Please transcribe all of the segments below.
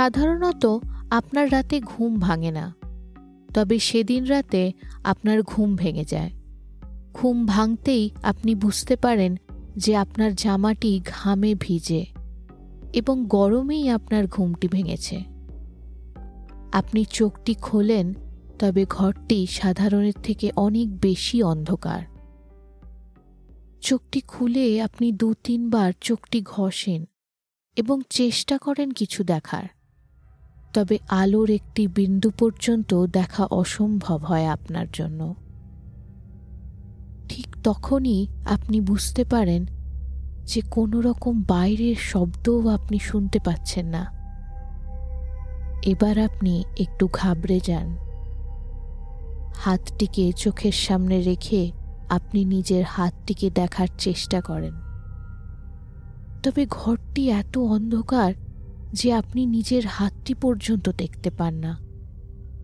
সাধারণত আপনার রাতে ঘুম ভাঙে না, তবে সেদিন রাতে আপনার ঘুম ভেঙে যায়। ঘুম ভাঙতেই আপনি বুঝতে পারেন যে আপনার জামাটি ঘামে ভিজে এবং গরমেই আপনার ঘুমটি ভেঙেছে। আপনি চোখটি খোলেন, তবে ঘরটি সাধারণের থেকে অনেক বেশি অন্ধকার। চোখটি খুলে আপনি দু তিনবার চোখটি ঘষেন এবং চেষ্টা করেন কিছু দেখার। তবে আলোর একটি বিন্দু পর্যন্ত দেখা অসম্ভব হয় আপনার জন্য। ঠিক তখনই আপনি বুঝতে পারেন যে কোনো রকম বাইরের শব্দও আপনি শুনতে পাচ্ছেন না। এবার আপনি একটু ঘাবড়ে যান। হাতটিকে চোখের সামনে রেখে আপনি নিজের হাতটিকে দেখার চেষ্টা করেন। তবে ঘরটি এত অন্ধকার যে আপনি নিজের হাতটি পর্যন্ত দেখতে পান না।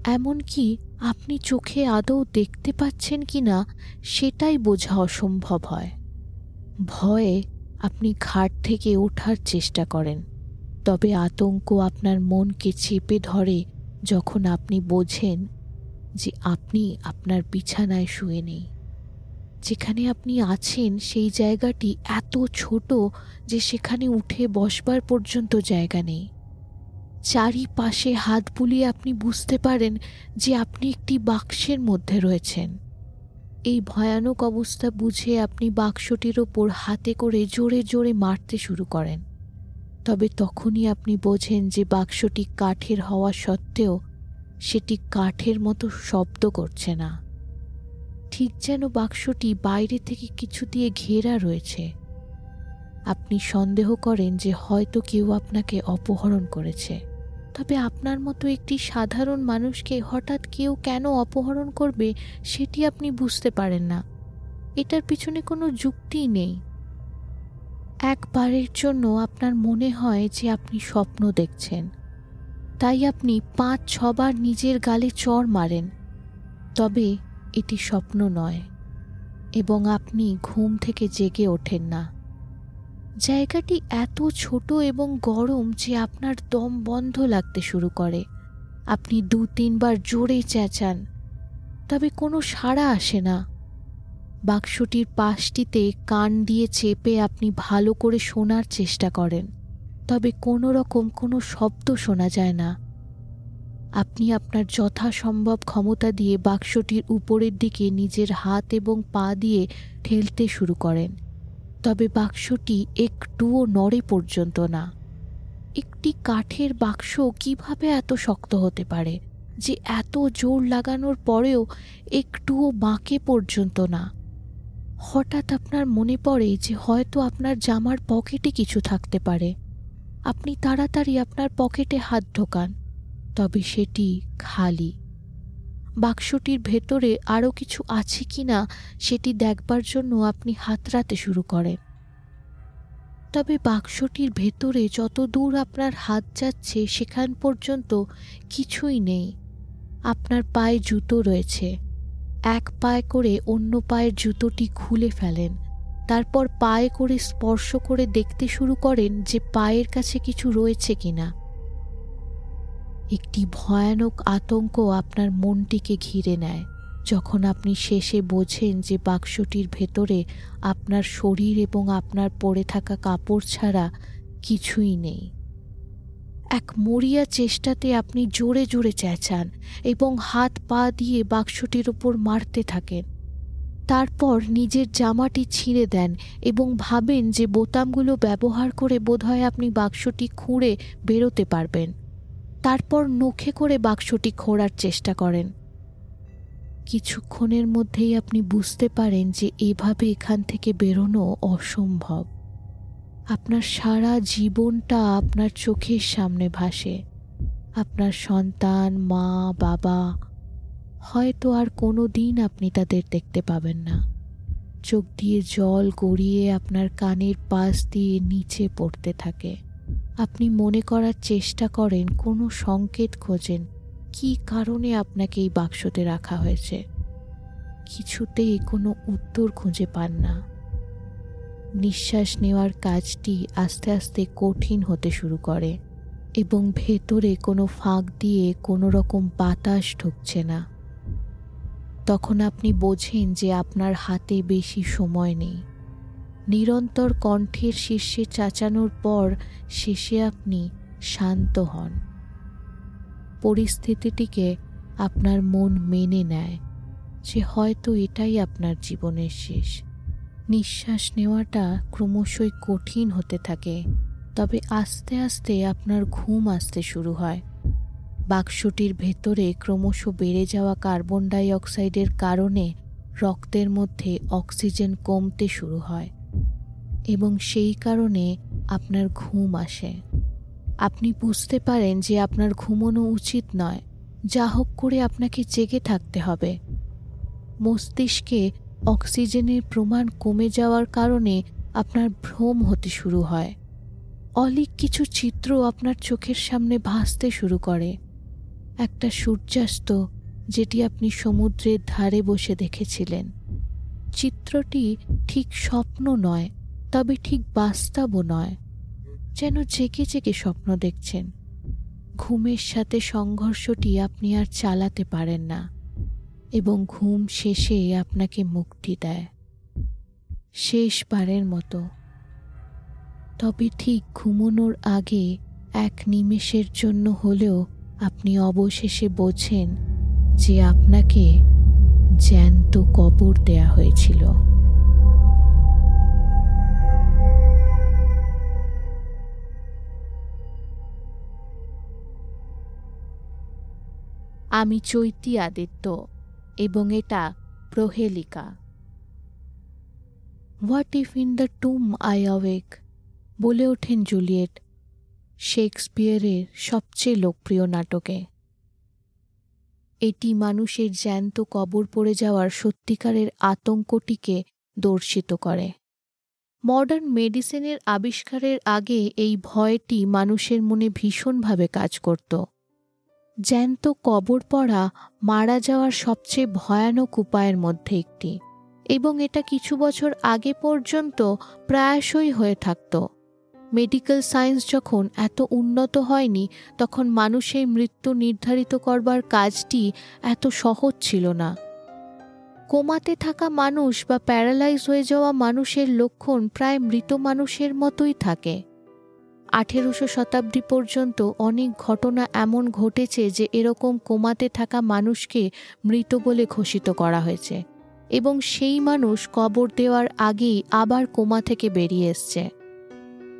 এমনকি আপনি চোখে আদৌ দেখতে পাচ্ছেন কি না, সেটাই বোঝা অসম্ভব হয়। ভয়ে আপনি ঘাট থেকে ওঠার চেষ্টা করেন, তবে আতঙ্ক আপনার মনকে চেপে ধরে যখন আপনি বোঝেন যে আপনি আপনার বিছানায় শুয়ে নেই। যেখানে আপনি আছেন, সেই জায়গাটি এত ছোট যে সেখানে উঠে বসবার পর্যন্ত জায়গা নেই। চারিপাশে হাত বুলিয়ে আপনি বুঝতে পারেন যে আপনি একটি বাক্সের মধ্যে রয়েছেন। এই ভয়ানক অবস্থা বুঝে আপনি বাক্সটির ওপর হাতে করে জোরে জোরে মারতে শুরু করেন। তবে তখনই আপনি বোঝেন যে বাক্সটি কাঠের হওয়া সত্ত্বেও সেটি কাঠের মতো শব্দ করছে না। ঠিক যেন বাক্সটি বাইরে থেকে কিছু দিয়ে ঘেরা রয়েছে। আপনি সন্দেহ করেন যে হয়তো কেউ আপনাকে অপহরণ করেছে। তবে আপনার মতো একটি সাধারণ মানুষকে হঠাৎ কেউ কেন অপহরণ করবে সেটি আপনি বুঝতে পারেন না। এটার পিছনে কোনো যুক্তিই নেই। একবারের জন্য আপনার মনে হয় যে আপনি স্বপ্ন দেখছেন। তাই আপনি পাঁচ ছবার নিজের গালে চড় মারেন। তবে এটি স্বপ্ন নয়, এবং আপনি ঘুম থেকে জেগে ওঠেন না। জায়গাটি এত ছোট এবং গরম যে আপনার দম বন্ধ লাগতে শুরু করে। আপনি দু, তিনবার জোরে চেঁচান, তবে কোনো সাড়া আসে না। বাক্সটির পাশটিতে কান দিয়ে চেপে আপনি ভালো করে শোনার চেষ্টা করেন, তবে কোনো রকম কোনো শব্দ শোনা যায় না। আপনি আপনার যথাসম্ভব ক্ষমতা দিয়ে বাক্সটির উপরের দিকে নিজের হাত এবং পা দিয়ে ঠেলতে শুরু করেন। তবে বাক্সটি একটুও নড়ে পর্যন্ত না। একটি কাঠের বাক্স কীভাবে এত শক্ত হতে পারে যে এত জোর লাগানোর পরেও একটুও বাঁকে পর্যন্ত না? হঠাৎ আপনার মনে পড়ে যে হয়তো আপনার জামার পকেটে কিছু থাকতে পারে। আপনি তাড়াতাড়ি আপনার পকেটে হাত ঢোকান। তবে সেটি খালি। বাক্সটির ভেতরে আরও কিছু আছে কি না, সেটি দেখবার জন্য আপনি হাতড়াতে শুরু করেন। তবে বাক্সটির ভেতরে যত দূর আপনার হাত যাচ্ছে, সেখান পর্যন্ত কিছুই নেই। আপনার পায়ে জুতো রয়েছে। এক পায়ে করে অন্য পায়ের জুতোটি খুলে ফেলেন। তারপর পায়ে করে স্পর্শ করে দেখতে শুরু করেন যে পায়ের কাছে কিছু রয়েছে কিনা একটি ভয়ানক আতঙ্ক আপনার মনটিকে ঘিরে নেয়। যখন আপনি শেষে বোঝেন যে বাক্সটির ভেতরে আপনার শরীর এবং আপনার পড়ে থাকা কাপড় ছাড়া কিছুই নেই। এক মরিয়া চেষ্টাতে আপনি জোরে জোরে চেঁচান এবং হাত পা দিয়ে বাক্সটির ওপর মারতে থাকেন। তারপর নিজের জামাটি ছিঁড়ে দেন এবং ভাবেন যে বোতামগুলো ব্যবহার করে বোধহয় আপনি বাক্সটি খুঁড়ে বেরোতে পারবেন। তারপর নখে করে বাক্সটি খোঁড়ার চেষ্টা করেন। কিছুক্ষণের মধ্যেই আপনি বুঝতে পারেন যে এভাবে এখান থেকে বেরোনো অসম্ভব। আপনার সারা জীবনটা আপনার চোখের সামনে ভাসে। আপনার সন্তান, মা, বাবা, হয়তো আর কোনো দিন আপনি তাদের দেখতে পাবেন না। চোখ দিয়ে জল গড়িয়ে আপনার কানের পাশ দিয়ে নিচে পড়তে থাকে। আপনি মনে করার চেষ্টা করেন, কোনো সংকেত খোঁজেন। কি কারণে আপনাকে এই বাক্সতে রাখা হয়েছে? কিছুতেই কোনো উত্তর খুঁজে পান না। নিঃশ্বাস নেওয়ার কাজটি আস্তে আস্তে কঠিন হতে শুরু করে এবং ভেতরে কোনো ফাঁক দিয়ে কোনো রকম বাতাস ঢুকছে না। তখন আপনি বোঝেন যে আপনার হাতে বেশি সময় নেই। নিরন্তর কণ্ঠের শীর্ষে চাচানোর পর শেষে আপনি শান্ত হন। পরিস্থিতিটিকে আপনার মন মেনে নেয় যে হয়তো এটাই আপনার জীবনের শেষ। নিঃশ্বাস নেওয়াটা ক্রমশই কঠিন হতে থাকে, তবে আস্তে আস্তে আপনার ঘুম আসতে শুরু হয়। বাক্সটির ভেতরে ক্রমশ বেড়ে যাওয়া কার্বন ডাই অক্সাইডের কারণে রক্তের মধ্যে অক্সিজেন কমতে শুরু হয়। এবং সেই কারণে আপনার ঘুম আসে। আপনি বুঝতে পারেন যে আপনার ঘুমোনো উচিত নয়। যা হোক করে আপনাকে জেগে থাকতে হবে। মস্তিষ্কে অক্সিজেনের প্রমাণ কমে যাওয়ার কারণে আপনার ভ্রম হতে শুরু হয়। অলিক কিছু চিত্র আপনার চোখের সামনে ভাসতে শুরু করে। একটা সূর্যাস্ত যেটি আপনি সমুদ্রের ধারে বসে দেখেছিলেন। চিত্রটি ঠিক স্বপ্ন নয় তবে ঠিক বাস্তবও নয়, যেন জেগে জেগে স্বপ্ন দেখছেন। ঘুমের সাথে সংঘর্ষটি আপনি আর চালাতে পারেন না, এবং ঘুম শেষে আপনাকে মুক্তি দেয়। শেষবারের মতো। তবে ঠিক ঘুমোনোর আগে এক নিমেষের জন্য হলেও আপনি অবশেষে বোঝেন যে আপনাকে জ্যান্ত কবর দেয়া হয়েছিল। আমি চৈতি আদিত্য এবং এটা প্রহেলিকা। What if in the tomb I awake বলে ওঠেন জুলিয়েট শেক্সপিয়ারের সবচেয়ে লোকপ্রিয় নাটকে। এটি মানুষের জ্যান্ত কবর পড়ে যাওয়ার সত্যিকারের আতঙ্কটিকে দর্শিত করে। মডার্ন মেডিসিনের আবিষ্কারের আগে এই ভয়টি মানুষের মনে ভীষণভাবে কাজ করত। জ্যান্ত কবর পড়া মারা যাওয়ার সবচেয়ে ভয়ানক উপায়ের মধ্যে একটি এবং এটা কিছু বছর আগে পর্যন্ত প্রায়শই হয়ে থাকত। মেডিকেল সায়েন্স যখন এত উন্নত হয়নি, তখন মানুষের মৃত্যু নির্ধারিত করবার কাজটি এত সহজ ছিল না। কোমাতে থাকা মানুষ বা প্যারালাইজ হয়ে যাওয়া মানুষের লক্ষণ প্রায় মৃত মানুষের মতোই থাকে। আঠেরোশো শতাব্দী পর্যন্ত অনেক ঘটনা এমন ঘটেছে যে এরকম কোমাতে থাকা মানুষকে মৃত বলে ঘোষিত করা হয়েছে এবং সেই মানুষ কবর দেওয়ার আগেই আবার কোমা থেকে বেরিয়ে এসছে।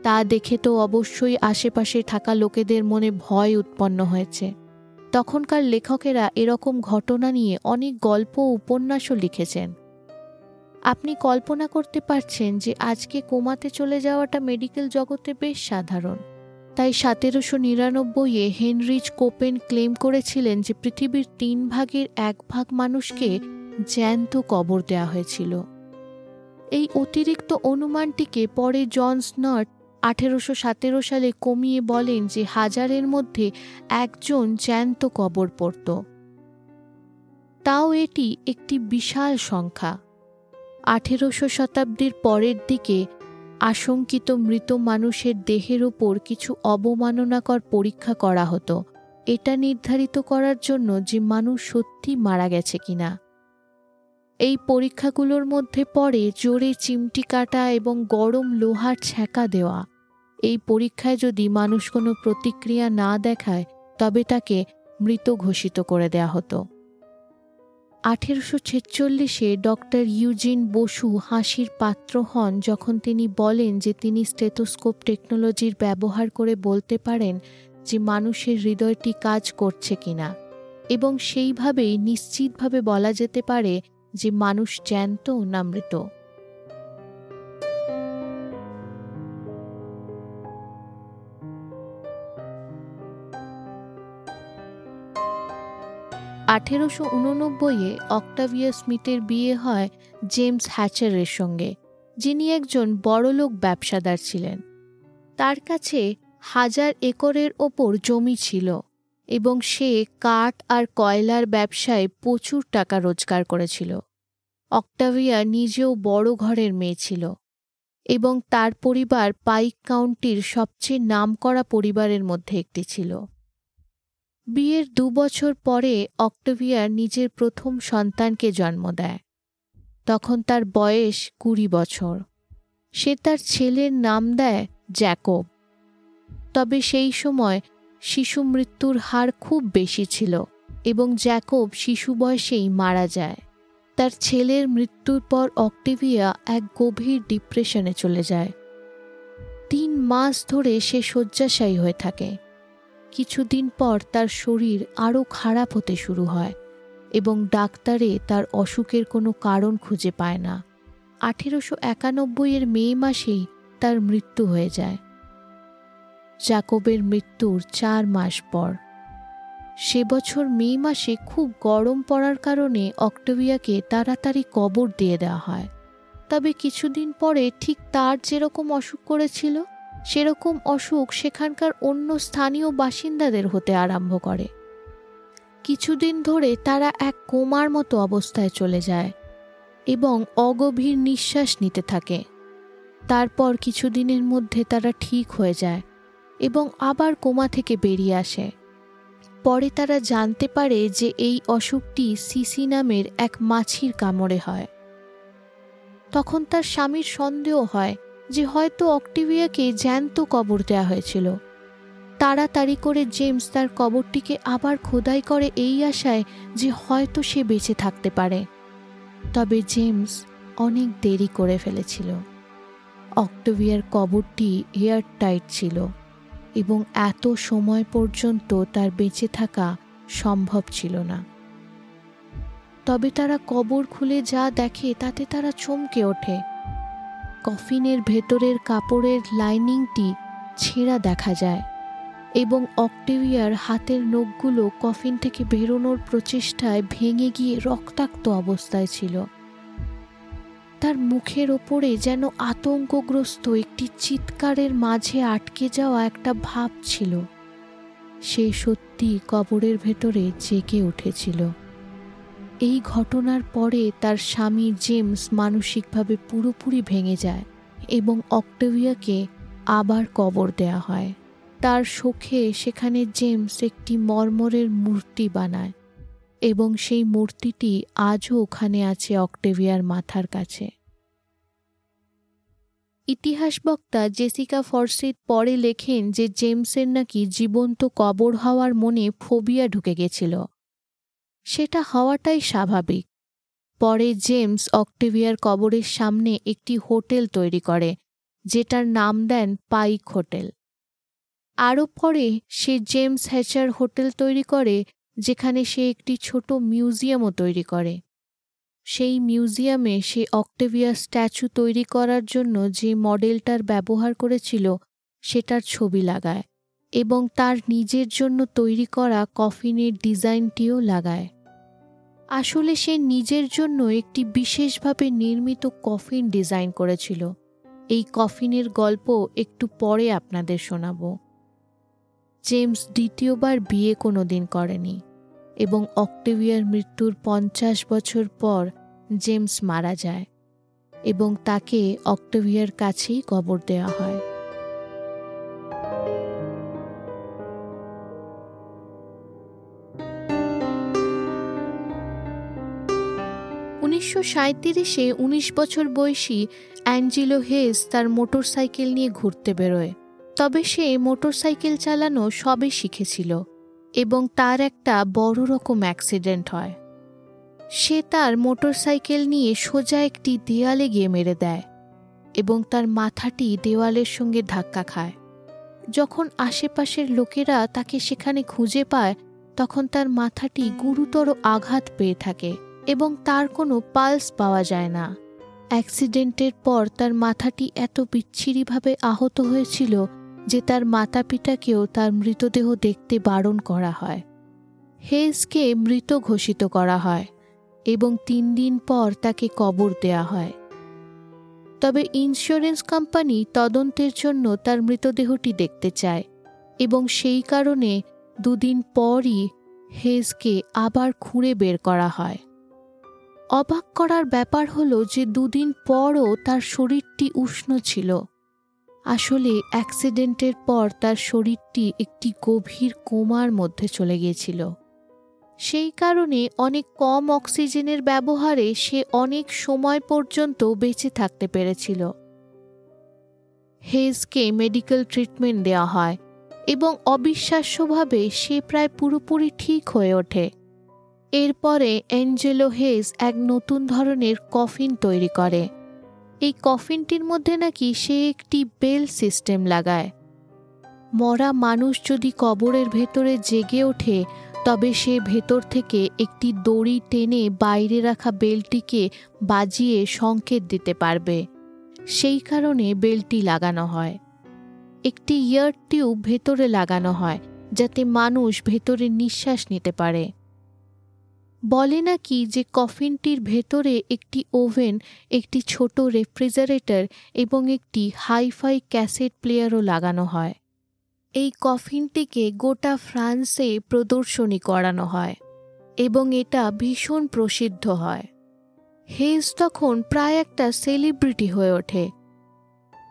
তা দেখে তো অবশ্যই আশেপাশে থাকা লোকেদের মনে ভয় উৎপন্ন হয়েছে। তখনকার লেখকেরা এরকম ঘটনা নিয়ে অনেক গল্প উপন্যাসও লিখেছেন। আপনি কল্পনা করতে পারছেন যে আজকে কোমাতে চলে যাওয়াটা মেডিকেল জগতে বেশ সাধারণ। তাই সতেরোশো নিরানব্বইয়ে হেনরিচ কোপেন ক্লেম করেছিলেন যে পৃথিবীর তিন ভাগের এক ভাগ মানুষকে জ্যান্ত কবর দেওয়া হয়েছিল। এই অতিরিক্ত অনুমানটিকে পরে জন স্নট আঠেরোশো সতেরো সালে কমিয়ে বলেন যে হাজারের মধ্যে একজন জ্যান্ত কবর পড়ত। তাও এটি একটি বিশাল সংখ্যা। আঠেরোশো শতাব্দীর পরের দিকে আশঙ্কিত মৃত মানুষের দেহের ওপর কিছু অবমাননাকর পরীক্ষা করা হতো। এটা নির্ধারিত করার জন্য যে মানুষ সত্যি মারা গেছে কিনা। এই পরীক্ষাগুলোর মধ্যে পড়ে জোরে চিমটি কাটা এবং গরম লোহার ছ্যাঁকা দেওয়া। এই পরীক্ষায় যদি মানুষ কোনো প্রতিক্রিয়া না দেখায়, তবে তাকে মৃত ঘোষিত করে দেয়া হতো। আঠেরোশো ছেচল্লিশে ডক্টর ইউজিন বসু হাসির পাত্র হন যখন তিনি বলেন যে তিনি স্টেথোস্কোপ টেকনোলজির ব্যবহার করে বলতে পারেন যে মানুষের হৃদয়টি কাজ করছে কিনা। এবং সেইভাবেই নিশ্চিতভাবে বলা যেতে পারে যে মানুষ জ্যান্ত না মৃত। আঠেরোশো উননব্বইয়ে অক্টাভিয়া স্মিথের বিয়ে হয় জেমস হ্যাচারের সঙ্গে, যিনি একজন বড়লোক ব্যবসাদার ছিলেন। তার কাছে হাজার একরের ওপর জমি ছিল এবং সে কাঠ আর কয়লার ব্যবসায় প্রচুর টাকা রোজগার করেছিল। অক্টাভিয়া নিজেও বড় ঘরের মেয়ে ছিল এবং তার পরিবার পাইক কাউন্টির সবচেয়ে নামকরা পরিবারের মধ্যে একটি ছিল। বিয়ের দু বছর পরে অক্টোভিয়া নিজের প্রথম সন্তানকে জন্ম দেয়। তখন তার বয়স কুড়ি বছর। সে তার ছেলের নাম দেয় জ্যাকব। তবে সেই সময় শিশু মৃত্যুর হার খুব বেশি ছিল এবং জ্যাকব শিশু বয়সেই মারা যায়। তার ছেলের মৃত্যুর পর অক্টিভিয়া এক গভীর ডিপ্রেশনে চলে যায়। তিন মাস ধরে সে শয্যাশায়ী হয়ে থাকে। কিছুদিন পর তার শরীর আরও খারাপ হতে শুরু হয় এবং ডাক্তারে তার অসুখের কোনো কারণ খুঁজে পায় না। আঠেরোশো একানব্বইয়ের মে মাসেই তার মৃত্যু হয়ে যায়। জাকবের মৃত্যুর চার মাস পর। সে বছর মে মাসে খুব গরম পড়ার কারণে অক্টোভিয়াকে তাড়াতাড়ি কবর দিয়ে দেওয়া হয়। তবে কিছুদিন পরে ঠিক তার যেরকম অসুখ করেছিল সেরকম অসুখ সেখানকার অন্য স্থানীয় বাসিন্দাদের হতে আরম্ভ করে। কিছুদিন ধরে তারা এক কোমার মতো অবস্থায় চলে যায় এবং অগভীর নিঃশ্বাস নিতে থাকে। তারপর কিছুদিনের মধ্যে তারা ঠিক হয়ে যায় এবং আবার কোমা থেকে বেরিয়ে আসে। পরে তারা জানতে পারে যে এই অসুখটি সিসি নামের এক মাছির কামড়ে হয়। তখন তার স্বামীর সন্দেহ হয় যে হয়তো অক্টিভিয়াকে জ্যান্ত কবর দেওয়া হয়েছিল। তাড়াতাড়ি করে জেমস তার কবরটিকে আবার খোদাই করে এই আশায় যে হয়তো সে বেঁচে থাকতে পারে। তবে জেমস অনেক দেরি করে ফেলেছিল। অক্টোভিয়ার কবরটি এয়ার টাইট ছিল এবং এত সময় পর্যন্ত তার বেঁচে থাকা সম্ভব ছিল না। তবে তারা কবর খুলে যা দেখে তাতে তারা চমকে ওঠে। কফিনের ভেতরের কাপড়ের লাইনিংটি ছেঁড়া দেখা যায় এবং অক্টেভিয়ার হাতের নখগুলো কফিন থেকে বেরোনোর প্রচেষ্টায় ভেঙে গিয়ে রক্তাক্ত অবস্থায় ছিল। তার মুখের ওপরে যেন আতঙ্কগ্রস্ত একটি চিৎকারের মাঝে আটকে যাওয়া একটা ভাব ছিল। সে সত্যি কবরের ভেতরে জেগে উঠেছিল। এই ঘটনার পরে তার স্বামী জেমস মানসিকভাবে পুরোপুরি ভেঙে যায় এবং অক্টোভিয়াকে আবার কবর দেয়া হয়। তার শোকে সেখানে জেমস একটি মর্মরের মূর্তি বানায় এবং সেই মূর্তিটি আজও ওখানে আছে অক্টেভিয়ার মাথার কাছে। ইতিহাস বক্তা জেসিকা ফরসিদ পরে লেখেন যে জেমসের নাকি জীবন্ত কবর হওয়ার মনে ফোবিয়া ঢুকে গেছিল। সেটা হওয়াটাই স্বাভাবিক। পরে জেমস অক্টেভিয়ার কবরের সামনে একটি হোটেল তৈরি করে, যেটার নাম দেন পাইক হোটেল। আরও পরে সে জেমস হ্যাচার হোটেল তৈরি করে, যেখানে সে একটি ছোট মিউজিয়ামও তৈরি করে। সেই মিউজিয়ামে সে অক্টেভিয়া স্ট্যাচু তৈরি করার জন্য যে মডেলটার ব্যবহার করেছিল, সেটার ছবি লাগায় এবং তার নিজের জন্য তৈরি করা কফিনের ডিজাইনটিও লাগায়। আসলে সে নিজের জন্য একটি বিশেষভাবে নির্মিত কফিন ডিজাইন করেছিল। এই কফিনের গল্প একটু পরে আপনাদের শোনাবো। জেমস দ্বিতীয়বার বিয়ে কোনো দিন করেনি এবং অক্টেভিয়ার মৃত্যুর পঞ্চাশ বছর পর জেমস মারা যায় এবং তাকে অক্টেভিয়ার কাছেই কবর দেওয়া হয়। উনিশশো সাঁত্রিশে উনিশ বছর বয়সী অ্যাঞ্জিলো হেস তার মোটরসাইকেল নিয়ে ঘুরতে বেরোয়। তবে সে মোটরসাইকেল চালানো সবে শিখেছিল এবং তার একটা বড় রকম অ্যাক্সিডেন্ট হয়। সে তার মোটরসাইকেল নিয়ে সোজা একটি দেয়ালে গিয়ে মেরে দেয় এবং তার মাথাটি দেওয়ালের সঙ্গে ধাক্কা খায়। যখন আশেপাশের লোকেরা তাকে সেখানে খুঁজে পায়, তখন তার মাথাটি গুরুতর আঘাত পেয়ে থাকে। এবং তার কোনো পালস পাওয়া যায় না। অ্যাক্সিডেন্টের পর তার মাথাটি এত বিচ্ছিরিভাবে আহত হয়েছিল যে তার মাতা পিতাকেও তার মৃতদেহ দেখতে বারণ করা হয়। হেজকে মৃত ঘোষিত করা হয় এবং তিন দিন পর তাকে কবর দেয়া হয়। তবে ইন্স্যুরেন্স কোম্পানি তদন্তের জন্য তার মৃতদেহটি দেখতে চায় এবং সেই কারণে দুদিন পরই হেজকে আবার খুঁড়ে বের করা হয়। অবাক করার ব্যাপার হলো যে দুদিন পরও তার শরীরটি উষ্ণ ছিল। আসলে অ্যাক্সিডেন্টের পর তার শরীরটি একটি গভীর কোমার মধ্যে চলে গিয়েছিল। সেই কারণে অনেক কম অক্সিজেনের ব্যবহারে সে অনেক সময় পর্যন্ত বেঁচে থাকতে পেরেছিল। হেজকে মেডিকেল ট্রিটমেন্ট দেওয়া হয় এবং অবিশ্বাস্যভাবে সে প্রায় পুরোপুরি ঠিক হয়ে ওঠে। এরপরে অ্যাঞ্জেলো হেজ এক নতুন ধরনের কফিন তৈরি করে। এই কফিনটির মধ্যে নাকি সে একটি বেল সিস্টেম লাগায়। মরা মানুষ যদি কবরের ভেতরে জেগে ওঠে, তবে সে ভেতর থেকে একটি দড়ি টেনে বাইরে রাখা বেলটিকে বাজিয়ে সংকেত দিতে পারবে। সেই কারণে বেলটি লাগানো হয়। একটি ইয়ার টিউব ভেতরে লাগানো হয়, যাতে মানুষ ভেতরে নিঃশ্বাস নিতে পারে। বলে নাকি যে কফিনটির ভেতরে একটি ওভেন, একটি ছোট রেফ্রিজারেটর এবং একটি হাইফাই ক্যাসেট প্লেয়ারও লাগানো হয়। এই কফিনটিকে গোটা ফ্রান্সে প্রদর্শনী করানো হয় এবং এটা ভীষণ প্রসিদ্ধ হয়। হেজ তখন প্রায় একটা সেলিব্রিটি হয়ে ওঠে।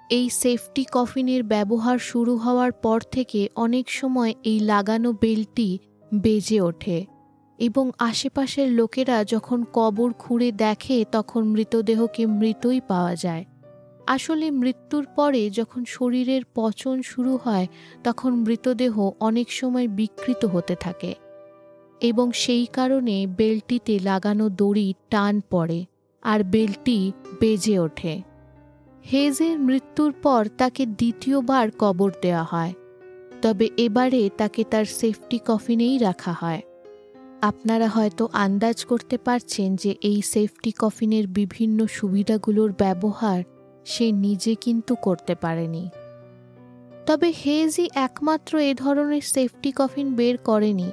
এই সেফটি কফিনের ব্যবহার শুরু হওয়ার পর থেকে অনেক সময় এই লাগানো বেলটি বেজে ওঠে। এবং আশেপাশের লোকেরা যখন কবর খুঁড়ে দেখে, তখন মৃতদেহকে মৃতই পাওয়া যায়। আসলে মৃত্যুর পরে যখন শরীরের পচন শুরু হয়, তখন মৃতদেহ অনেক সময় বিকৃত হতে থাকে এবং সেই কারণে বেলটিতে লাগানো দড়ি টান পড়ে আর বেলটি বেজে ওঠে। হেজের মৃত্যুর পর তাকে দ্বিতীয়বার কবর দেওয়া হয়, তবে এবারে তাকে তার সেফটি কফিনেই রাখা হয়। আপনারা হয়তো আন্দাজ করতে পারছেন যে এই সেফটি কফিনের বিভিন্ন সুবিধাগুলোর ব্যবহার সে নিজে কিন্তু করতে পারেনি। তবে হেজই একমাত্র এ ধরনের সেফটি কফিন বের করেনি।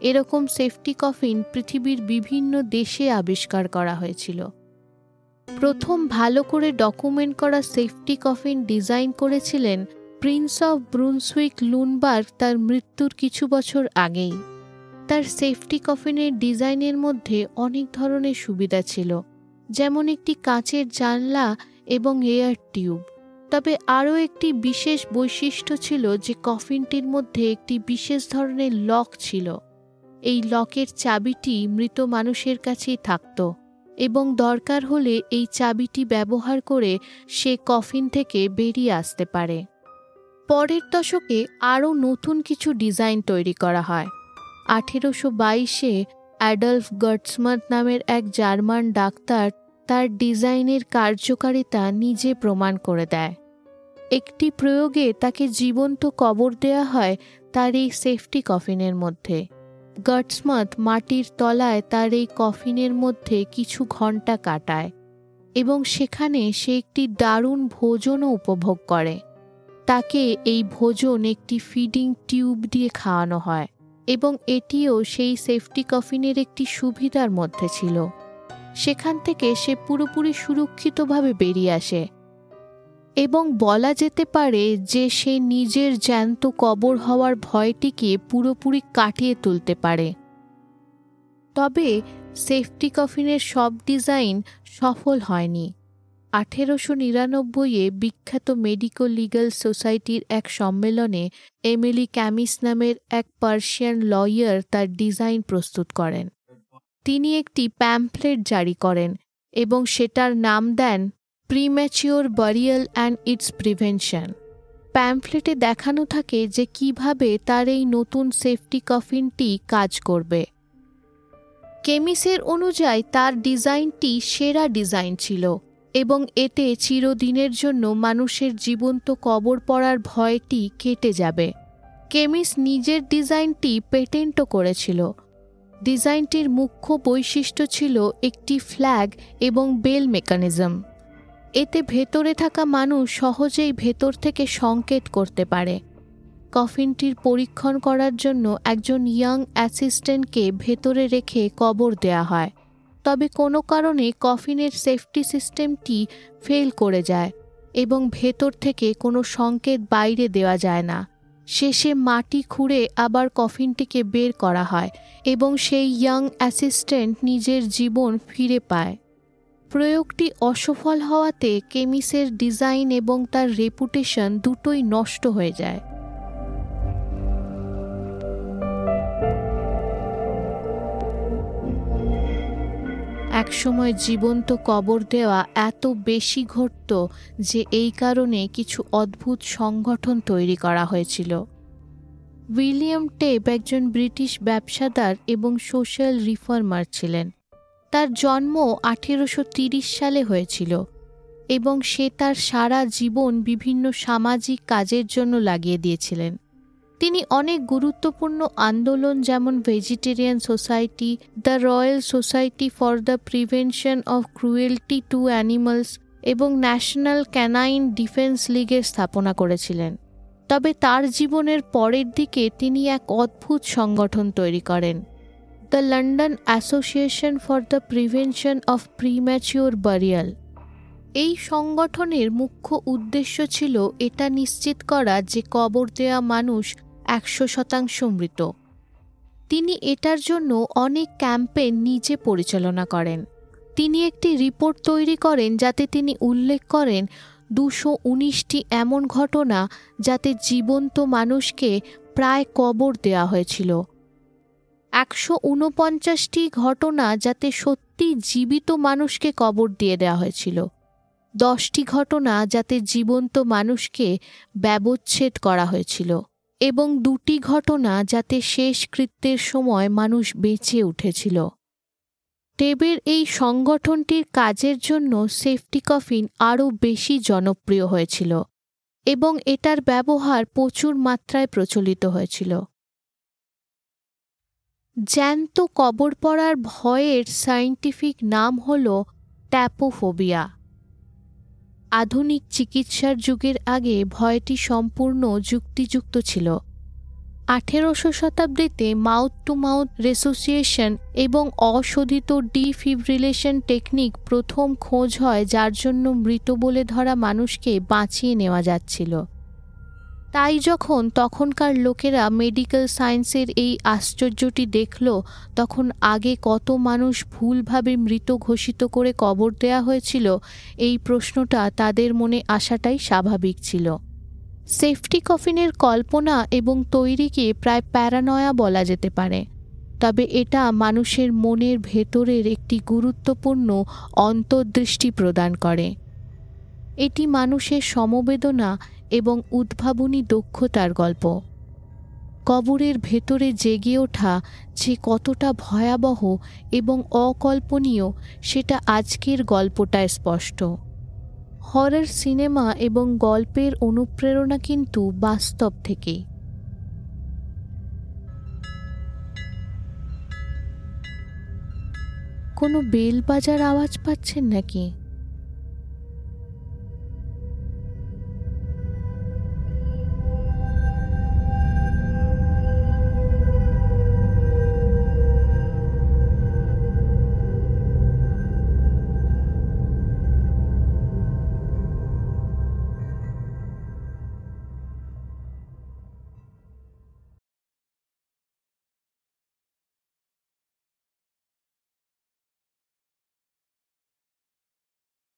এরকম সেফটি কফিন পৃথিবীর বিভিন্ন দেশে আবিষ্কার করা হয়েছিল। প্রথম ভালো করে ডকুমেন্ট করা সেফটি কফিন ডিজাইন করেছিলেন প্রিন্স অফ ব্রুনসুইক লুনবার্গ তার মৃত্যুর কিছু বছর আগেই। তার সেফটি কফিনের ডিজাইনের মধ্যে অনেক ধরনের সুবিধা ছিল, যেমন একটি কাঁচের জানলা এবং এয়ার টিউব তবে আরও একটি বিশেষ বৈশিষ্ট্য ছিল যে কফিনটির মধ্যে একটি বিশেষ ধরনের লক ছিল। এই লকের চাবিটি মৃত মানুষের কাছেই থাকত এবং দরকার হলে এই চাবিটি ব্যবহার করে সে কফিন থেকে বেরিয়ে আসতে পারে। পরের দশকে আরও নতুন কিছু ডিজাইন তৈরি করা হয়। আঠেরোশো বাইশে অ্যাডলফ গটসমাত নামের এক জার্মান ডাক্তার তার ডিজাইনের কার্যকারিতা নিজে প্রমাণ করে দেয়। একটি প্রয়োগে তাকে জীবন্ত কবর দেয়া হয় তার এই সেফটি কফিনের মধ্যে। গটসমথ মাটির তলায় তার এই কফিনের মধ্যে কিছু ঘণ্টা কাটায় এবং সেখানে সে একটি দারুণ ভোজনও উপভোগ করে। তাকে এই ভোজন একটি ফিডিং টিউব দিয়ে খাওয়ানো হয়। এবং এটিও সেই সেফটি কফিনের একটি সুবিধার মধ্যে ছিল। সেখান থেকে সে পুরোপুরি সুরক্ষিতভাবে বেরিয়ে আসে। এবং বলা যেতে পারে যে সে নিজের জ্যান্ত কবর হওয়ার ভয়টিকে পুরোপুরি কাটিয়ে তুলতে পারে। তবে সেফটি কফিনের সব ডিজাইন সফল হয়নি। আঠেরোশো নিরানব্বইয়ে বিখ্যাত মেডিকো লিগাল সোসাইটির এক সম্মেলনে এমিলি ক্যামিস নামের এক পার্সিয়ান লয়ার তার ডিজাইন প্রস্তুত করেন। তিনি একটি প্যাম্পলেট জারি করেন এবং সেটার নাম দেন premature burial and its prevention. প্যাম্পলেটে দেখানো থাকে যে কীভাবে তার এই নতুন সেফটি কফিনটি কাজ করবে। কেমিসের অনুযায়ী তার ডিজাইনটি সেরা ডিজাইন ছিল। এবং এতে চিরদিনের জন্য মানুষের জীবন্ত কবর পড়ার ভয়টি কেটে যাবে। কেমিস নিজের ডিজাইনটি পেটেন্টও করেছিল। ডিজাইনটির মুখ্য বৈশিষ্ট্য ছিল একটি ফ্ল্যাগ এবং বেল মেকানিজম। এতে ভেতরে থাকা মানুষ সহজেই ভেতর থেকে সংকেত করতে পারে। কফিনটির পরীক্ষণ করার জন্য একজন ইয়াং অ্যাসিস্ট্যান্টকে ভেতরে রেখে কবর দেয়া হয়। তবে কোনো কারণে কফিনের সেফটি সিস্টেমটি ফেল করে যায় এবং ভেতর থেকে কোনো সংকেত বাইরে দেওয়া যায় না। শেষে মাটি খুঁড়ে আবার কফিনটিকে বের করা হয় এবং সেই ইয়াং অ্যাসিস্ট্যান্ট নিজের জীবন ফিরে পায়। প্রয়োগটি অসফল হওয়াতে কেমিসের ডিজাইন এবং তার রেপুটেশন দুটোই নষ্ট হয়ে যায়। একসময় জীবন্ত কবর দেওয়া এত বেশি ঘটত যে এই কারণে কিছু অদ্ভুত সংগঠন তৈরি করা হয়েছিল। উইলিয়াম টেপ একজন ব্রিটিশ ব্যবসাদার এবং সোশ্যাল রিফর্মার ছিলেন। তার জন্ম আঠেরোশো সালে হয়েছিল এবং সে তার সারা জীবন বিভিন্ন সামাজিক কাজের জন্য লাগিয়ে দিয়েছিলেন। তিনি অনেক গুরুত্বপূর্ণ আন্দোলন, যেমন vegetarian society the royal society for the prevention of cruelty to animals এবং ন্যাশনাল ক্যানাইন ডিফেন্স লিগের স্থাপনা করেছিলেন। তবে তার জীবনের পরের দিকে তিনি এক অদ্ভুত সংগঠন তৈরি করেন। The London association for the prevention of premature burial এই সংগঠনের মুখ্য উদ্দেশ্য ছিল এটা নিশ্চিত করা যে কবর দেওয়া মানুষ একশো শতাংশ মৃত। তিনি এটার জন্য অনেক ক্যাম্পেন নিজে পরিচালনা করেন। তিনি একটি রিপোর্ট তৈরি করেন যাতে তিনি উল্লেখ করেন দুশো উনিশটি এমন ঘটনা যাতে জীবন্ত মানুষকে প্রায় কবর দেওয়া হয়েছিল। একশো উনপঞ্চাশটি ঘটনা যাতে সত্যি জীবিত মানুষকে কবর দিয়ে দেওয়া হয়েছিল। দশটি ঘটনা যাতে জীবন্ত মানুষকে ব্যবচ্ছেদ করা হয়েছিল। এবং দুটি ঘটনা যাতে শেষ কৃত্যের সময় মানুষ বেঁচে উঠেছিল। টেবের এই সংগঠনটির কাজের জন্য সেফটি কফিন আরও বেশি জনপ্রিয় হয়েছিল এবং এটার ব্যবহার প্রচুর মাত্রায় প্রচলিত হয়েছিল। জ্যান্ত কবর পড়ার ভয়ের সাইন্টিফিক নাম হল ট্যাপোফোবিয়া। আধুনিক চিকিৎসার যুগের আগে ভয়টি সম্পূর্ণ যুক্তিযুক্ত ছিল। আঠেরোশো শতাব্দীতে মাউথ টু মাউথ রেসোসিয়েশন এবং অশোধিত ডিফিব্রিলেশন টেকনিক প্রথম খোঁজ হয় যার জন্য মৃত বলে ধরা মানুষকে বাঁচিয়ে নেওয়া যাচ্ছিল। তাই যখন তখনকার লোকেরা মেডিকেল সায়েন্সের এই আশ্চর্যটি দেখল, তখন আগে কত মানুষ ভুলভাবে মৃত ঘোষিত করে কবর দেয়া হয়েছিল, এই প্রশ্নটা তাদের মনে আসাটাই স্বাভাবিক ছিল। সেফটি কফিনের কল্পনা এবং তৈরিকে প্রায় প্যারানয়া বলা যেতে পারে। তবে এটা মানুষের মনের ভেতরের একটি গুরুত্বপূর্ণ অন্তর্দৃষ্টি প্রদান করে। এটি মানুষের সমবেদনা এবং উদ্ভাবনী দক্ষতার গল্প। কবরের ভেতরে জেগে ওঠা যে কতটা ভয়াবহ এবং অকল্পনীয়, সেটা আজকের গল্পটায় স্পষ্ট। হরর সিনেমা এবং গল্পের অনুপ্রেরণা কিন্তু বাস্তব থেকেই কোনো বেল বাজার আওয়াজ পাচ্ছেন নাকি?